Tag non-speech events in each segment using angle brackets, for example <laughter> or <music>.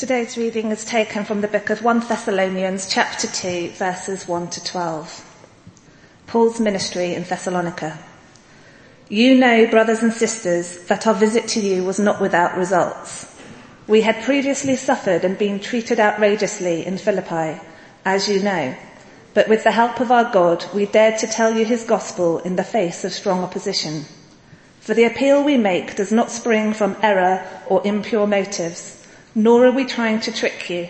Today's reading is taken from the book of 1 Thessalonians chapter 2 verses 1 to 12. Paul's ministry in Thessalonica. You know, brothers and sisters, that our visit to you was not without results. We had previously suffered and been treated outrageously in Philippi, as you know. But with the help of our God, we dared to tell you his gospel in the face of strong opposition. For the appeal we make does not spring from error or impure motives nor are we trying to trick you.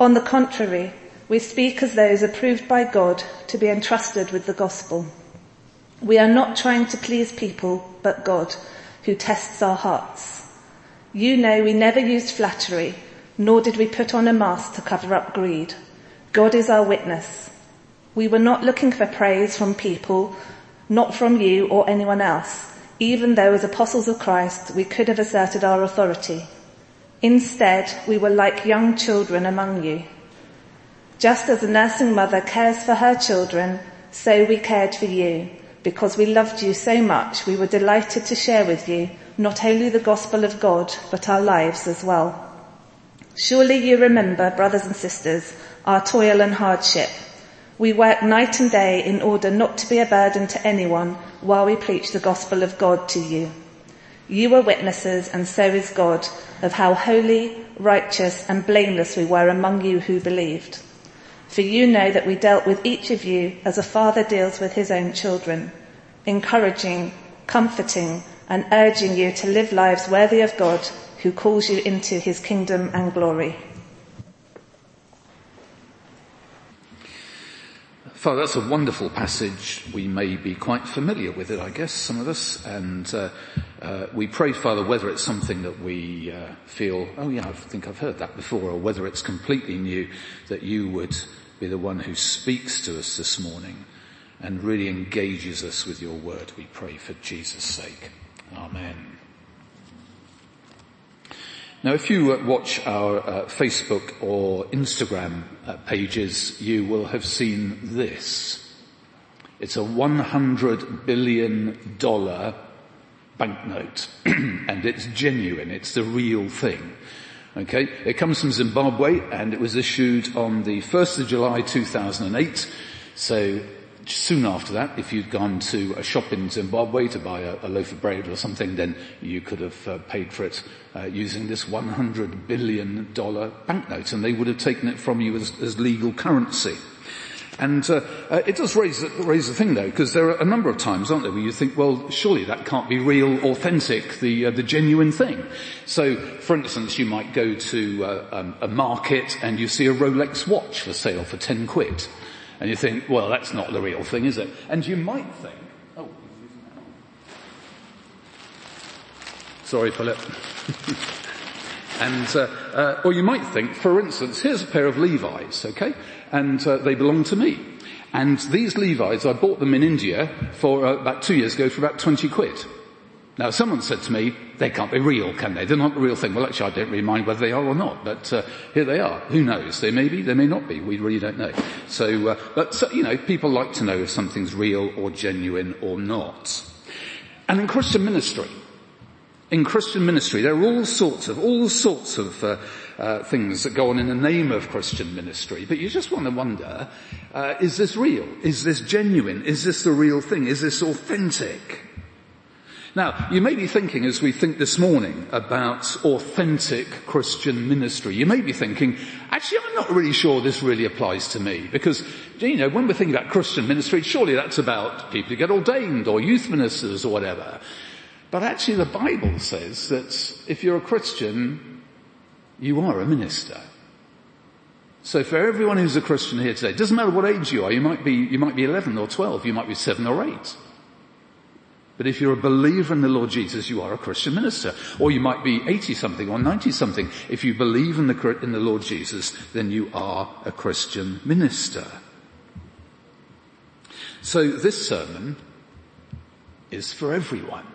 On the contrary, we speak as those approved by God to be entrusted with the gospel. We are not trying to please people, but God, who tests our hearts. You know we never used flattery, nor did we put on a mask to cover up greed. God is our witness. We were not looking for praise from people, not from you or anyone else, even though as apostles of Christ we could have asserted our authority. Instead, we were like young children among you. Just as a nursing mother cares for her children, so we cared for you. Because we loved you so much, we were delighted to share with you not only the gospel of God, but our lives as well. Surely you remember, brothers and sisters, our toil and hardship. We work night and day in order not to be a burden to anyone while we preach the gospel of God to you. You are witnesses, and so is God, of how holy, righteous, and blameless we were among you who believed. For you know that we dealt with each of you as a father deals with his own children, encouraging, comforting, and urging you to live lives worthy of God who calls you into his kingdom and glory. Father, that's a wonderful passage. We may be quite familiar with it, I guess, some of us. And uh, uh, we pray, Father, whether it's something that we uh, feel, oh yeah, I think I've heard that before, or whether it's completely new, that you would be the one who speaks to us this morning and really engages us with your word. We pray for Jesus' sake. Amen. Now, if you uh, watch our uh, Facebook or Instagram uh, pages, you will have seen this. It's a $100 billion banknote, <clears throat> and it's genuine. It's the real thing. Okay, it comes from Zimbabwe, and it was issued on the 1st of July 2008. So soon after that, if you'd gone to a shop in Zimbabwe to buy a, a loaf of bread or something, then you could have uh, paid for it uh, using this $100 billion banknote, and they would have taken it from you as, as legal currency. And uh, uh, it does raise, raise the thing though, because there are a number of times, aren't there, where you think, well, surely that can't be real, authentic, the uh, the genuine thing. So, for instance, you might go to uh, um, a market and you see a Rolex watch for sale for ten quid. And you think, well, that's not the real thing, is it? And you might think, oh, <laughs> sorry, Philip. <laughs> and, uh, uh, or you might think, for instance, here's a pair of Levi's, okay? And uh, they belong to me. And these Levi's, I bought them in India for uh, about two years ago for about 20 quid. Now someone said to me, they can't be real, can they? They're not the real thing. Well actually I don't really mind whether they are or not, but uh, here they are. Who knows? They may be, they may not be. We really don't know. So, uh, but so, you know, people like to know if something's real or genuine or not. And in Christian ministry, in Christian ministry, there are all sorts of, all sorts of uh, uh, things that go on in the name of Christian ministry, but you just want to wonder, uh, is this real? Is this genuine? Is this the real thing? Is this authentic? Now, you may be thinking as we think this morning about authentic Christian ministry, you may be thinking, actually I'm not really sure this really applies to me because, you know, when we're thinking about Christian ministry, surely that's about people who get ordained or youth ministers or whatever. But actually the Bible says that if you're a Christian, you are a minister. So for everyone who's a Christian here today, it doesn't matter what age you are, you might be, you might be 11 or 12, you might be 7 or 8. But if you're a believer in the Lord Jesus, you are a Christian minister. Or you might be 80 something or 90 something. If you believe in the, in the Lord Jesus, then you are a Christian minister. So this sermon is for everyone.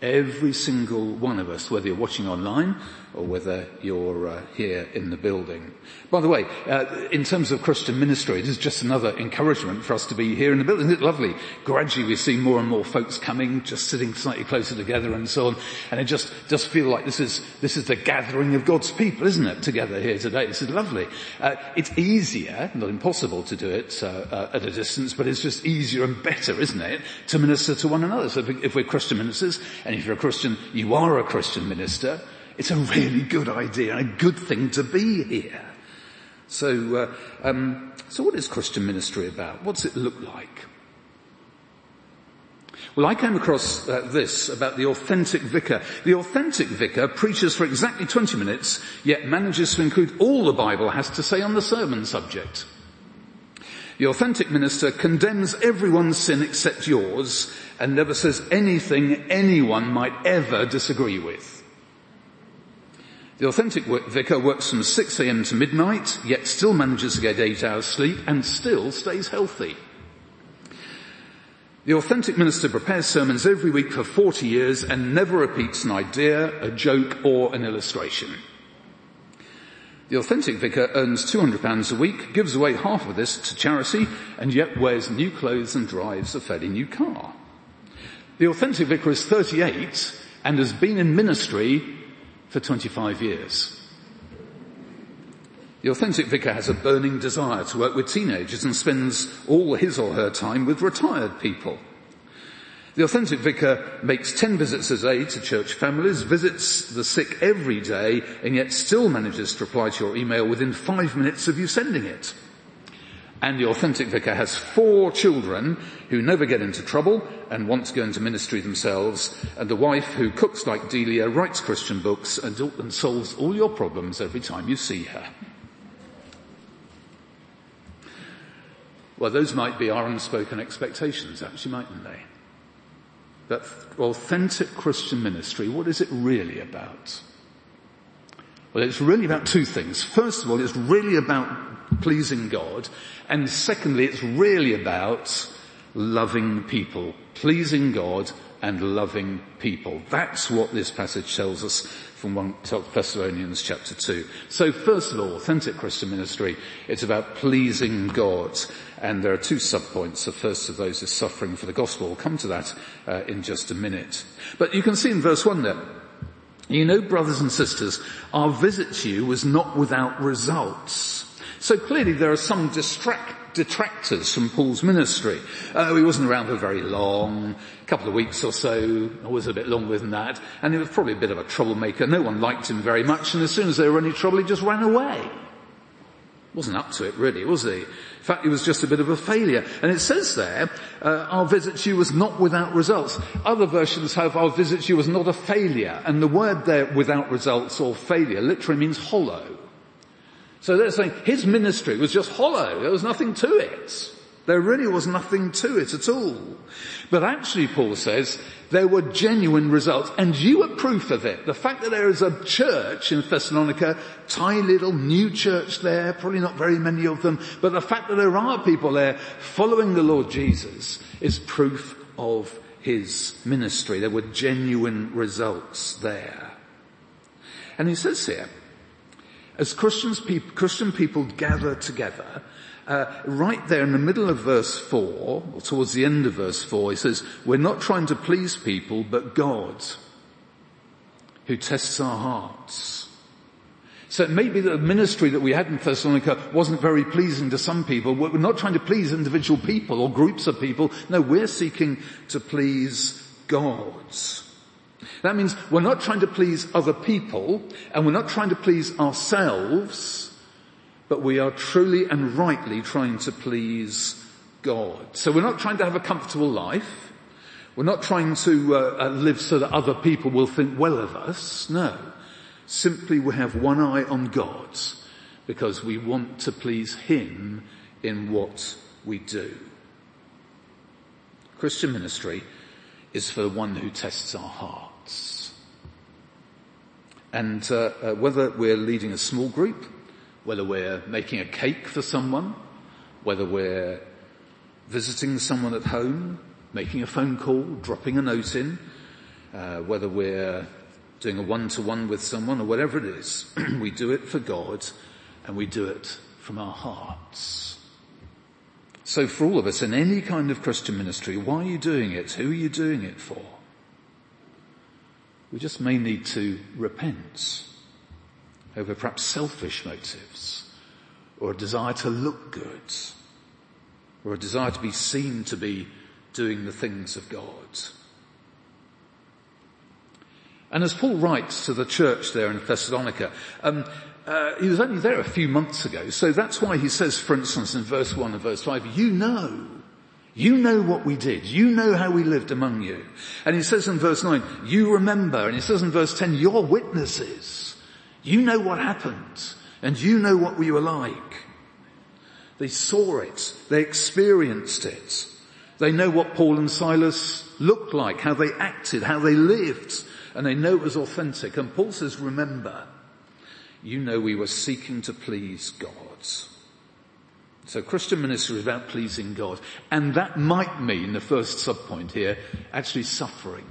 Every single one of us, whether you're watching online or whether you're uh, here in the building. By the way, uh, in terms of Christian ministry, it is just another encouragement for us to be here in the building. Isn't it lovely? Gradually we see more and more folks coming, just sitting slightly closer together and so on. And it just does feel like this is, this is the gathering of God's people, isn't it, together here today. This is lovely. Uh, it's easier, not impossible to do it uh, uh, at a distance, but it's just easier and better, isn't it, to minister to one another. So if we're Christian ministers, and if you're a Christian, you are a Christian minister, it's a really good idea and a good thing to be here. So, uh, um, so what is Christian ministry about? What's it look like? Well, I came across uh, this about the authentic vicar. The authentic vicar preaches for exactly 20 minutes, yet manages to include all the Bible has to say on the sermon subject. The authentic minister condemns everyone's sin except yours and never says anything anyone might ever disagree with. The authentic vicar works from 6am to midnight, yet still manages to get eight hours sleep and still stays healthy. The authentic minister prepares sermons every week for 40 years and never repeats an idea, a joke or an illustration. The authentic vicar earns £200 a week, gives away half of this to charity, and yet wears new clothes and drives a fairly new car. The authentic vicar is 38 and has been in ministry for 25 years. The authentic vicar has a burning desire to work with teenagers and spends all his or her time with retired people. The authentic vicar makes 10 visits a day to church families, visits the sick every day, and yet still manages to reply to your email within five minutes of you sending it. And the authentic vicar has four children who never get into trouble and want to go into ministry themselves, and a wife who cooks like Delia, writes Christian books, and, and solves all your problems every time you see her. Well, those might be our unspoken expectations, actually, mightn't they? But authentic Christian ministry, what is it really about? Well, it's really about two things. First of all, it's really about pleasing God. And secondly, it's really about loving people, pleasing God and loving people. That's what this passage tells us from 1 Thessalonians chapter 2. So first of all, authentic Christian ministry, it's about pleasing God. And there are two subpoints. The first of those is suffering for the gospel. We'll come to that uh, in just a minute. But you can see in verse 1 there, you know, brothers and sisters, our visit to you was not without results. So clearly there are some distract, detractors from Paul's ministry. Uh, he wasn't around for very long, a couple of weeks or so, always a bit longer than that, and he was probably a bit of a troublemaker. No one liked him very much, and as soon as there were any trouble, he just ran away. Wasn't up to it really, was he? In fact, he was just a bit of a failure. And it says there, uh, our visit to you was not without results. Other versions have our visit to you was not a failure. And the word there, without results or failure, literally means hollow. So they're saying his ministry was just hollow. There was nothing to it. There really was nothing to it at all. But actually, Paul says, there were genuine results, and you are proof of it. The fact that there is a church in Thessalonica, tiny little new church there, probably not very many of them, but the fact that there are people there following the Lord Jesus is proof of his ministry. There were genuine results there. And he says here, as Christians, Christian people gather together, uh, right there in the middle of verse 4, or towards the end of verse 4, he says, we're not trying to please people, but God, who tests our hearts. So it may be that the ministry that we had in Thessalonica wasn't very pleasing to some people. We're not trying to please individual people or groups of people. No, we're seeking to please God. That means we're not trying to please other people and we're not trying to please ourselves, but we are truly and rightly trying to please God. So we're not trying to have a comfortable life. We're not trying to uh, uh, live so that other people will think well of us. No. Simply we have one eye on God because we want to please Him in what we do. Christian ministry is for the one who tests our hearts. And uh, uh, whether we're leading a small group, whether we're making a cake for someone, whether we're visiting someone at home, making a phone call, dropping a note in, uh, whether we're doing a one-to-one with someone or whatever it is, <clears throat> we do it for God and we do it from our hearts. So for all of us in any kind of Christian ministry, why are you doing it? Who are you doing it for? We just may need to repent over perhaps selfish motives or a desire to look good or a desire to be seen to be doing the things of God. And as Paul writes to the church there in Thessalonica, um, uh, he was only there a few months ago, so that's why he says, for instance, in verse 1 and verse 5, you know, you know what we did, you know how we lived among you. And he says in verse 9, you remember, and he says in verse 10, you're witnesses. You know what happened, and you know what we were like. They saw it, they experienced it. They know what Paul and Silas looked like, how they acted, how they lived, and they know it was authentic. And Paul says, remember, you know we were seeking to please God. So Christian ministry is about pleasing God. And that might mean, the first subpoint here, actually suffering.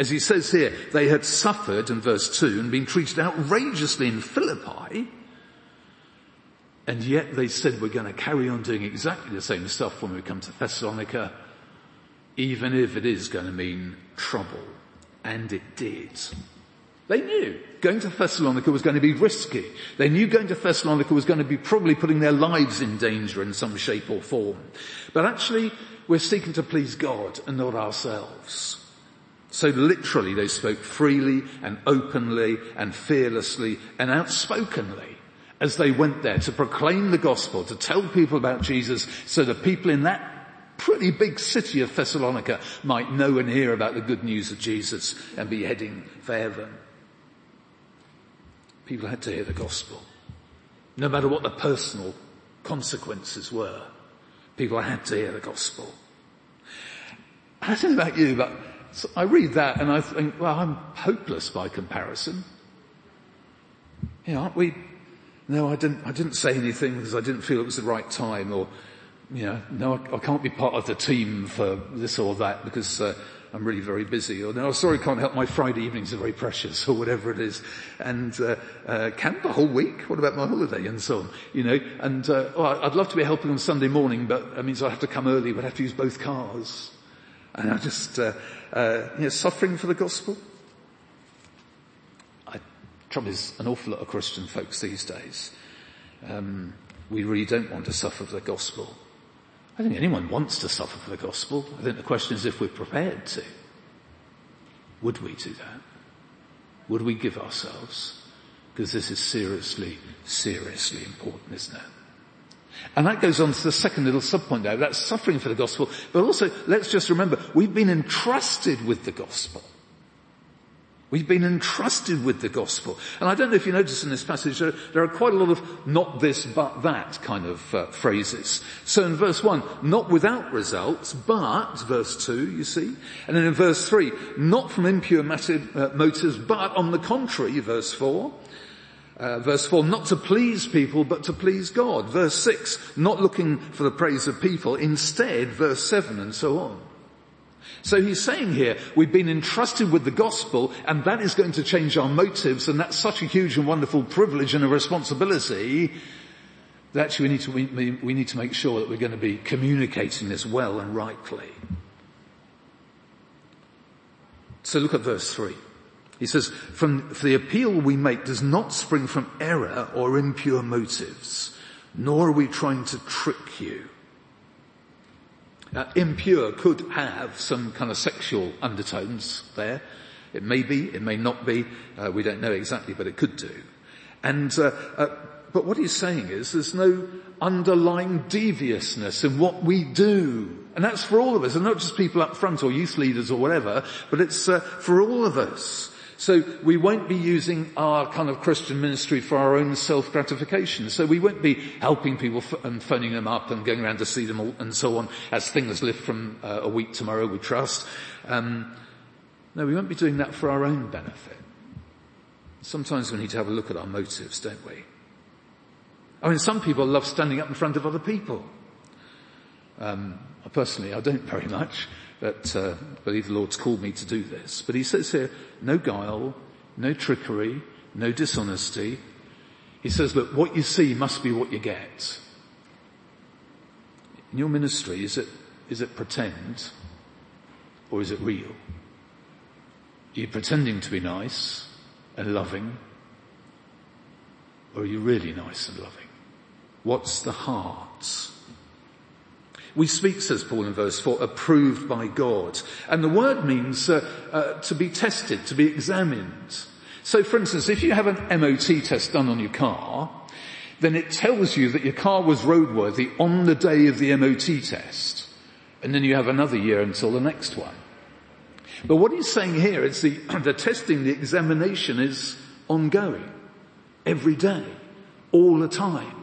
As he says here, they had suffered in verse 2 and been treated outrageously in Philippi, and yet they said we're going to carry on doing exactly the same stuff when we come to Thessalonica, even if it is going to mean trouble. And it did. They knew going to Thessalonica was going to be risky. They knew going to Thessalonica was going to be probably putting their lives in danger in some shape or form. But actually, we're seeking to please God and not ourselves. So literally they spoke freely and openly and fearlessly and outspokenly as they went there to proclaim the gospel, to tell people about Jesus so the people in that pretty big city of Thessalonica might know and hear about the good news of Jesus and be heading for heaven. People had to hear the gospel. No matter what the personal consequences were, people had to hear the gospel. I don't know about you, but I read that and I think, well, I'm hopeless by comparison. You know, aren't we? No, I didn't, I didn't say anything because I didn't feel it was the right time or, you know, no, I, I can't be part of the team for this or that because uh, I'm really very busy, or no, I'm sorry, can't help. My Friday evenings are very precious, or whatever it is. And uh, uh, camp the whole week. What about my holiday and so on? You know. And uh, I'd love to be helping on Sunday morning, but that means I have to come early. But I have to use both cars. And I just, uh, uh, you know, suffering for the gospel. I, trouble is, an awful lot of Christian folks these days. Um, we really don't want to suffer for the gospel. I think anyone wants to suffer for the gospel. I think the question is if we're prepared to. Would we do that? Would we give ourselves? Because this is seriously, seriously important, isn't it? And that goes on to the second little subpoint there. That's suffering for the gospel. But also, let's just remember, we've been entrusted with the gospel. We've been entrusted with the gospel. And I don't know if you notice in this passage, there, there are quite a lot of not this but that kind of uh, phrases. So in verse 1, not without results, but, verse 2, you see. And then in verse 3, not from impure uh, motives, but on the contrary, verse 4. Uh, verse 4, not to please people, but to please God. Verse 6, not looking for the praise of people, instead, verse 7, and so on. So he's saying here, we've been entrusted with the gospel and that is going to change our motives and that's such a huge and wonderful privilege and a responsibility that actually we need to, we, we need to make sure that we're going to be communicating this well and rightly. So look at verse three. He says, from, for the appeal we make does not spring from error or impure motives, nor are we trying to trick you uh, impure could have some kind of sexual undertones there. It may be, it may not be, uh, we don't know exactly, but it could do. And, uh, uh, but what he's saying is there's no underlying deviousness in what we do. And that's for all of us, and not just people up front or youth leaders or whatever, but it's uh, for all of us. So we won't be using our kind of Christian ministry for our own self-gratification. So we won't be helping people and phoning them up and going around to see them and so on as things lift from uh, a week tomorrow, we trust. Um, no, we won't be doing that for our own benefit. Sometimes we need to have a look at our motives, don't we? I mean, some people love standing up in front of other people. Um, personally, I don't very much. But uh, I believe the Lord's called me to do this. But he says here, no guile, no trickery, no dishonesty. He says, look, what you see must be what you get. In your ministry, is it, is it pretend or is it real? Are you pretending to be nice and loving or are you really nice and loving? What's the heart? We speak, says Paul in verse 4, approved by God. And the word means uh, uh, to be tested, to be examined. So for instance, if you have an MOT test done on your car, then it tells you that your car was roadworthy on the day of the MOT test. And then you have another year until the next one. But what he's saying here is the, <clears throat> the testing, the examination is ongoing. Every day. All the time.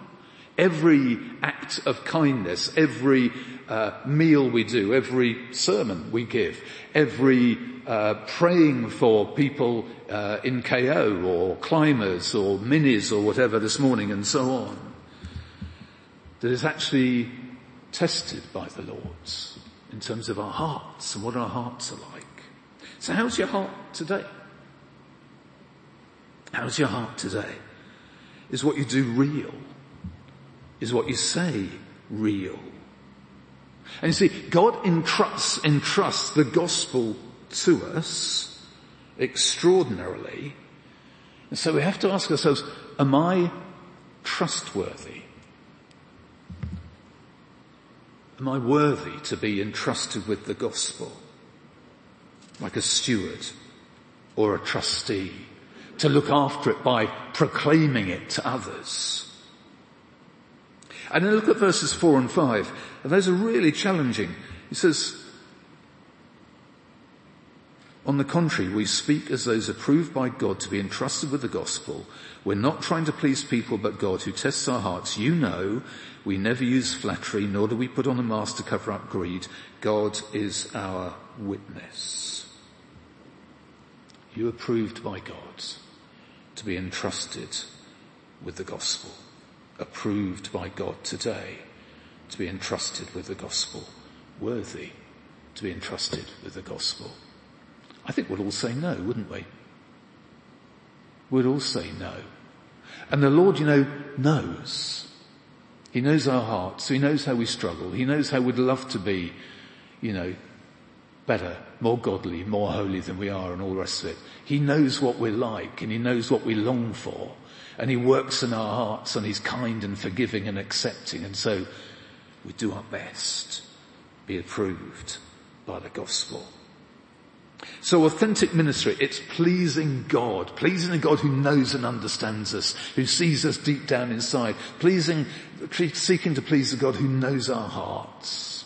Every act of kindness, every uh, meal we do, every sermon we give, every uh, praying for people uh, in KO or climbers or minis or whatever this morning and so on, that is actually tested by the Lord in terms of our hearts and what our hearts are like. So how's your heart today? How's your heart today? Is what you do real? Is what you say real? And you see, God entrusts, entrusts the gospel to us extraordinarily. And so we have to ask ourselves, am I trustworthy? Am I worthy to be entrusted with the gospel? Like a steward or a trustee to look after it by proclaiming it to others. And then look at verses four and five. And those are really challenging. He says, on the contrary, we speak as those approved by God to be entrusted with the gospel. We're not trying to please people but God who tests our hearts. You know, we never use flattery, nor do we put on a mask to cover up greed. God is our witness. You are approved by God to be entrusted with the gospel. Approved by God today to be entrusted with the gospel. Worthy to be entrusted with the gospel. I think we'd all say no, wouldn't we? We'd all say no. And the Lord, you know, knows. He knows our hearts. He knows how we struggle. He knows how we'd love to be, you know, better, more godly, more holy than we are and all the rest of it. He knows what we're like and he knows what we long for and he works in our hearts and he's kind and forgiving and accepting and so we do our best be approved by the gospel. So authentic ministry, it's pleasing God, pleasing a God who knows and understands us, who sees us deep down inside, pleasing, seeking to please the God who knows our hearts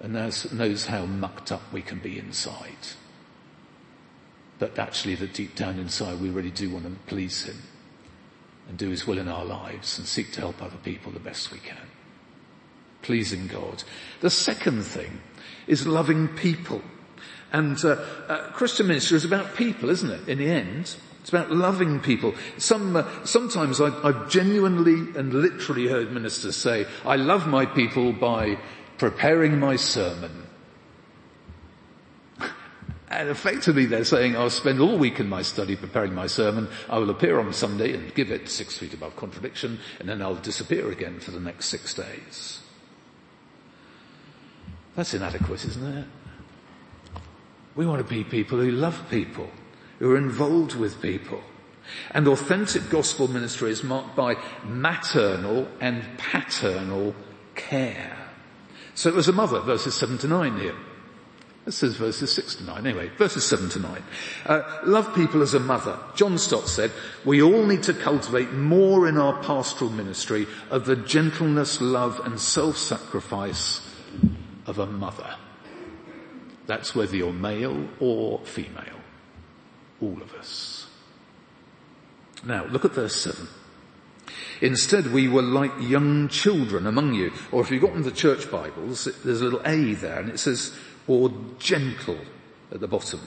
and knows, knows how mucked up we can be inside. But actually that deep down inside we really do want to please Him and do His will in our lives and seek to help other people the best we can. Pleasing God. The second thing is loving people. And uh, uh, Christian ministry is about people, isn't it? In the end, it's about loving people. Some, uh, sometimes I, I've genuinely and literally heard ministers say, "I love my people by preparing my sermon. And effectively they're saying, I'll spend all week in my study preparing my sermon. I will appear on Sunday and give it six feet above contradiction, and then I'll disappear again for the next six days. That's inadequate, isn't it? We want to be people who love people, who are involved with people. And authentic gospel ministry is marked by maternal and paternal care. So it was a mother, verses 7 to 9 here. This is verses 6 to 9. Anyway, verses 7 to 9. Uh, love people as a mother. John Stott said, we all need to cultivate more in our pastoral ministry of the gentleness, love and self-sacrifice of a mother. That's whether you're male or female. All of us. Now, look at verse 7. Instead, we were like young children among you. Or if you've got the church Bibles, there's a little A there and it says, or gentle at the bottom.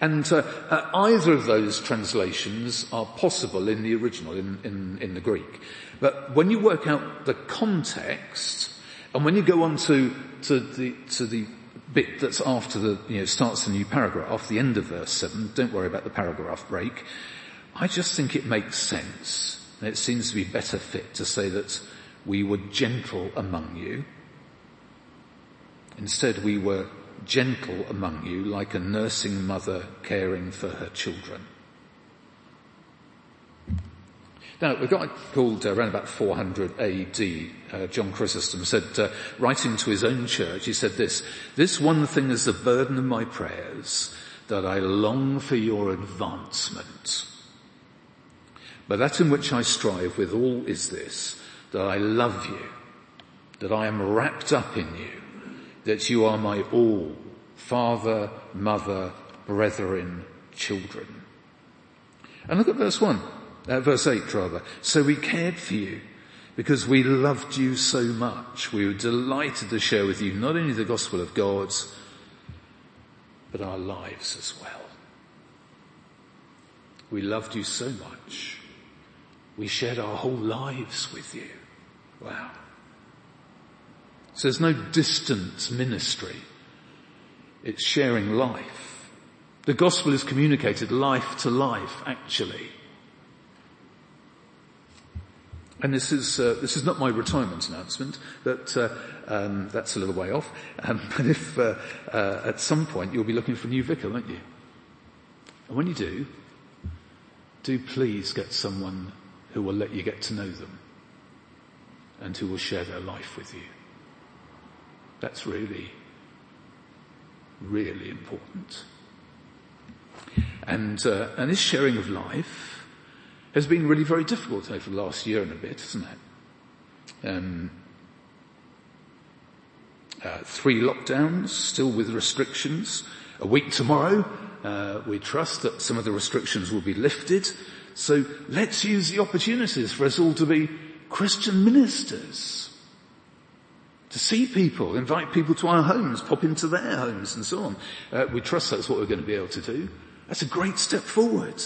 And uh, uh, either of those translations are possible in the original, in, in, in the Greek. But when you work out the context, and when you go on to, to the, to the bit that's after the, you know, starts a new paragraph, the end of verse 7, don't worry about the paragraph break. I just think it makes sense. It seems to be better fit to say that we were gentle among you. Instead we were gentle among you like a nursing mother caring for her children. Now, a guy called uh, around about 400 AD, uh, John Chrysostom, said, uh, writing to his own church, he said this, this one thing is the burden of my prayers, that I long for your advancement. But that in which I strive with all is this, that I love you, that I am wrapped up in you, that you are my all, father, mother, brethren, children. And look at verse 1 uh, verse 8 rather. So we cared for you because we loved you so much. We were delighted to share with you not only the gospel of God's, but our lives as well. We loved you so much. We shared our whole lives with you. Wow. So there's no distant ministry. It's sharing life. The gospel is communicated life to life, actually. And this is uh, this is not my retirement announcement, but uh, um, that's a little way off. Um, <laughs> but if uh, uh, at some point you'll be looking for a new vicar, won't you? And when you do, do please get someone who will let you get to know them and who will share their life with you. That's really, really important. And uh, and this sharing of life has been really very difficult over the last year and a bit, hasn't it? Um, uh, three lockdowns, still with restrictions. A week tomorrow, uh, we trust that some of the restrictions will be lifted. So let's use the opportunities for us all to be Christian ministers. To see people, invite people to our homes, pop into their homes and so on. Uh, we trust that's what we're going to be able to do. That's a great step forward.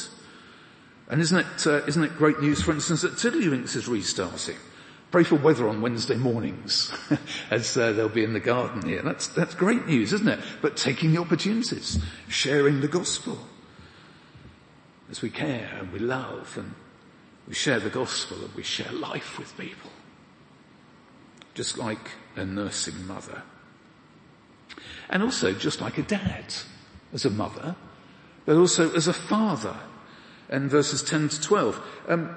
And isn't it, uh, isn't it great news, for instance, that Tiddlywinks is restarting? Pray for weather on Wednesday mornings, <laughs> as uh, they'll be in the garden here. That's, that's great news, isn't it? But taking the opportunities, sharing the gospel. As we care and we love and we share the gospel and we share life with people. Just like a nursing mother. And also just like a dad, as a mother, but also as a father and verses 10 to 12. Um,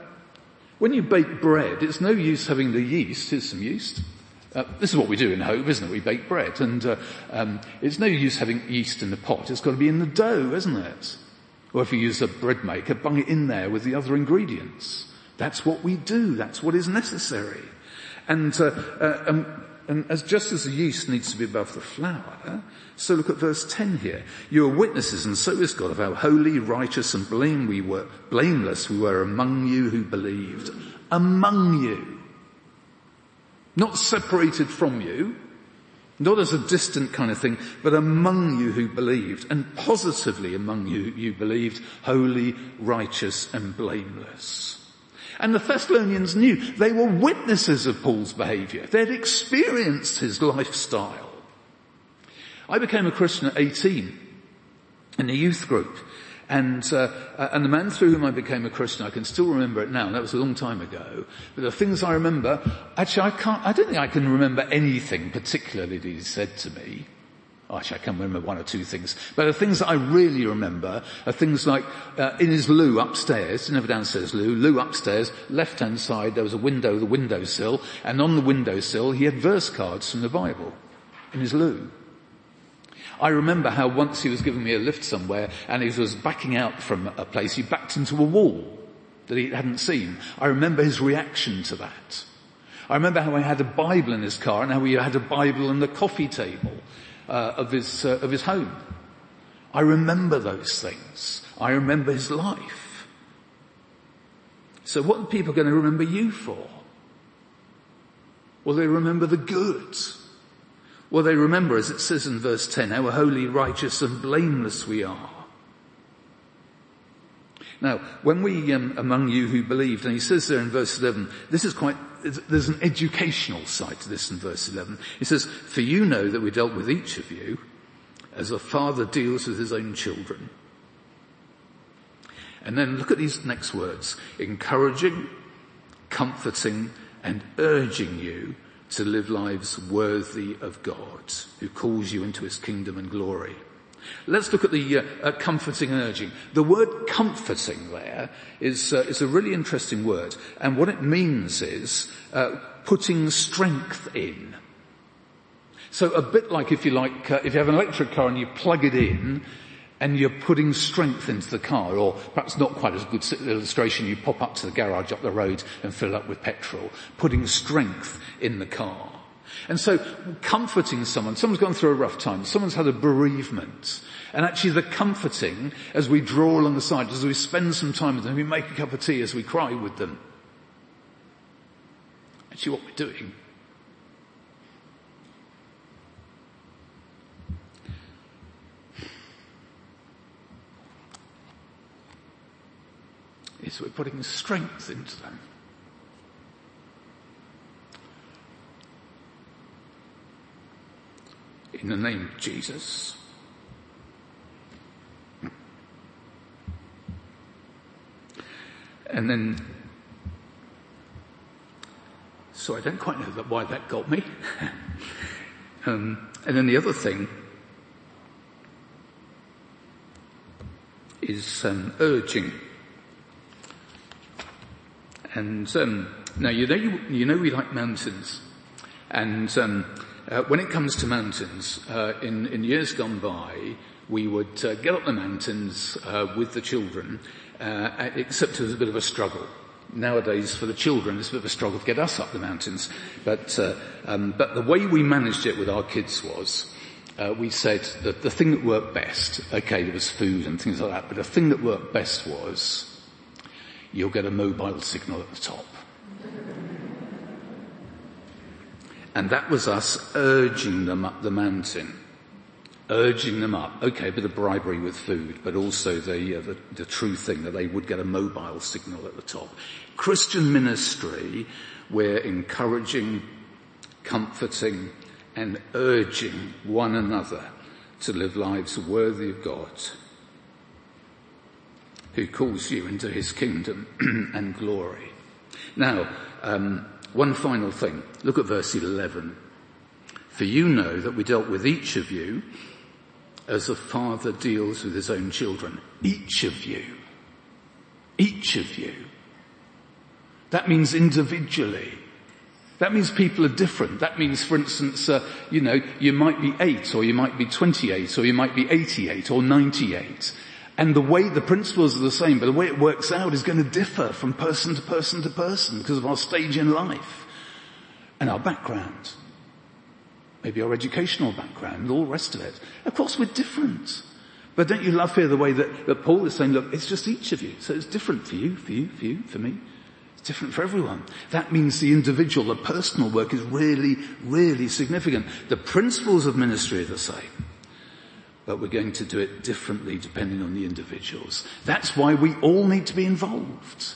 when you bake bread, it's no use having the yeast. Here's some yeast. Uh, this is what we do in Hope, isn't it? We bake bread, and uh, um, it's no use having yeast in the pot. It's got to be in the dough, isn't it? Or if you use a bread maker, bung it in there with the other ingredients. That's what we do. That's what is necessary. And, uh, uh um, and as just as the yeast needs to be above the flour, so look at verse 10 here. You are witnesses, and so is God, of how holy, righteous, and blame we were, blameless we were among you who believed. Among you. Not separated from you, not as a distant kind of thing, but among you who believed, and positively among you, you believed, holy, righteous, and blameless. And the Thessalonians knew they were witnesses of Paul's behavior. They'd experienced his lifestyle. I became a Christian at 18 in a youth group. And, uh, and the man through whom I became a Christian, I can still remember it now, that was a long time ago. But the things I remember, actually I can't, I don't think I can remember anything particularly that he said to me. Actually, I can remember one or two things. But the things that I really remember are things like, uh, in his loo upstairs, never downstairs loo, loo upstairs, left hand side, there was a window, the windowsill, and on the windowsill he had verse cards from the Bible in his loo. I remember how once he was giving me a lift somewhere and he was backing out from a place, he backed into a wall that he hadn't seen. I remember his reaction to that. I remember how he had a Bible in his car and how he had a Bible on the coffee table uh, of his uh, of his home. I remember those things. I remember his life. So what are people going to remember you for? Well, they remember the good. Well, they remember, as it says in verse 10, how holy, righteous and blameless we are. Now, when we, um, among you who believed, and he says there in verse 11, this is quite, there's an educational side to this in verse 11. He says, for you know that we dealt with each of you as a father deals with his own children. And then look at these next words. Encouraging, comforting, and urging you to live lives worthy of God, who calls you into his kingdom and glory. Let's look at the uh, uh, comforting and urging. The word comforting there is, uh, is a really interesting word. And what it means is uh, putting strength in. So a bit like if you like, uh, if you have an electric car and you plug it in, and you're putting strength into the car, or perhaps not quite as good illustration, you pop up to the garage up the road and fill up with petrol, putting strength in the car. And so comforting someone, someone's gone through a rough time, someone's had a bereavement, and actually the comforting as we draw along the side, as we spend some time with them, we make a cup of tea, as we cry with them. Actually what we're doing is we're putting strength into them. In the name of Jesus. And then, so I don't quite know why that got me. <laughs> um, and then the other thing is um, urging. And um, now you know you, you, know we like mountains, and um, uh, when it comes to mountains, uh, in in years gone by, we would uh, get up the mountains uh, with the children, uh, except it was a bit of a struggle. Nowadays, for the children, it's a bit of a struggle to get us up the mountains. But uh, um, but the way we managed it with our kids was. we said that the thing that worked best, okay, there was food and things like that, but the thing that worked best was you'll get a mobile signal at the top. And that was us urging them up the mountain. Urging them up. Okay, a bit of bribery with food, but also the, uh, the, the true thing that they would get a mobile signal at the top. Christian ministry, we're encouraging, comforting, and urging one another to live lives worthy of God who calls you into his kingdom <clears throat> and glory. Now, um, one final thing. Look at verse 11. For you know that we dealt with each of you as a father deals with his own children. Each of you. Each of you. That means individually. That means people are different. That means, for instance, uh, you know, you might be eight, or you might be 28, or you might be 88, or 98. And the way, the principles are the same, but the way it works out is going to differ from person to person to person because of our stage in life and our background. Maybe our educational background and all the rest of it. Of course we're different. But don't you love here the way that, that Paul is saying, look, it's just each of you. So it's different for you, for you, for you, for me. It's different for everyone. That means the individual, the personal work is really, really significant. The principles of ministry are the same but we're going to do it differently depending on the individuals. That's why we all need to be involved.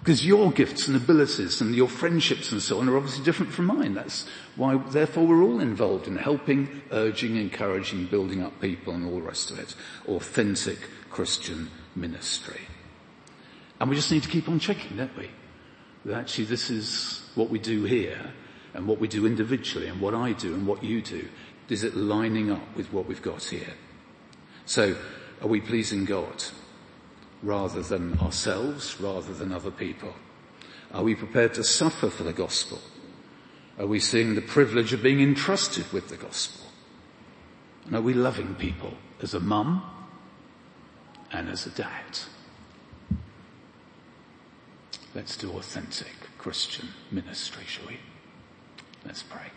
Because your gifts and abilities and your friendships and so on are obviously different from mine. That's why, therefore, we're all involved in helping, urging, encouraging, building up people and all the rest of it. Authentic Christian ministry. And we just need to keep on checking, don't we? That actually this is what we do here and what we do individually and what I do and what you do is it lining up with what we've got here? So are we pleasing God rather than ourselves, rather than other people? Are we prepared to suffer for the gospel? Are we seeing the privilege of being entrusted with the gospel? And are we loving people as a mum and as a dad? Let's do authentic Christian ministry, shall we? Let's pray.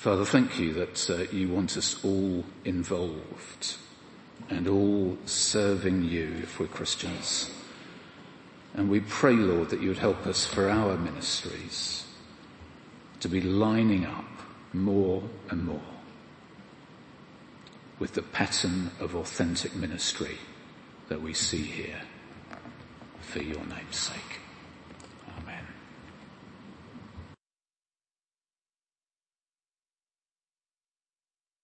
Father, thank you that uh, you want us all involved and all serving you if we're Christians. And we pray, Lord, that you would help us for our ministries to be lining up more and more with the pattern of authentic ministry that we see here for your name's sake.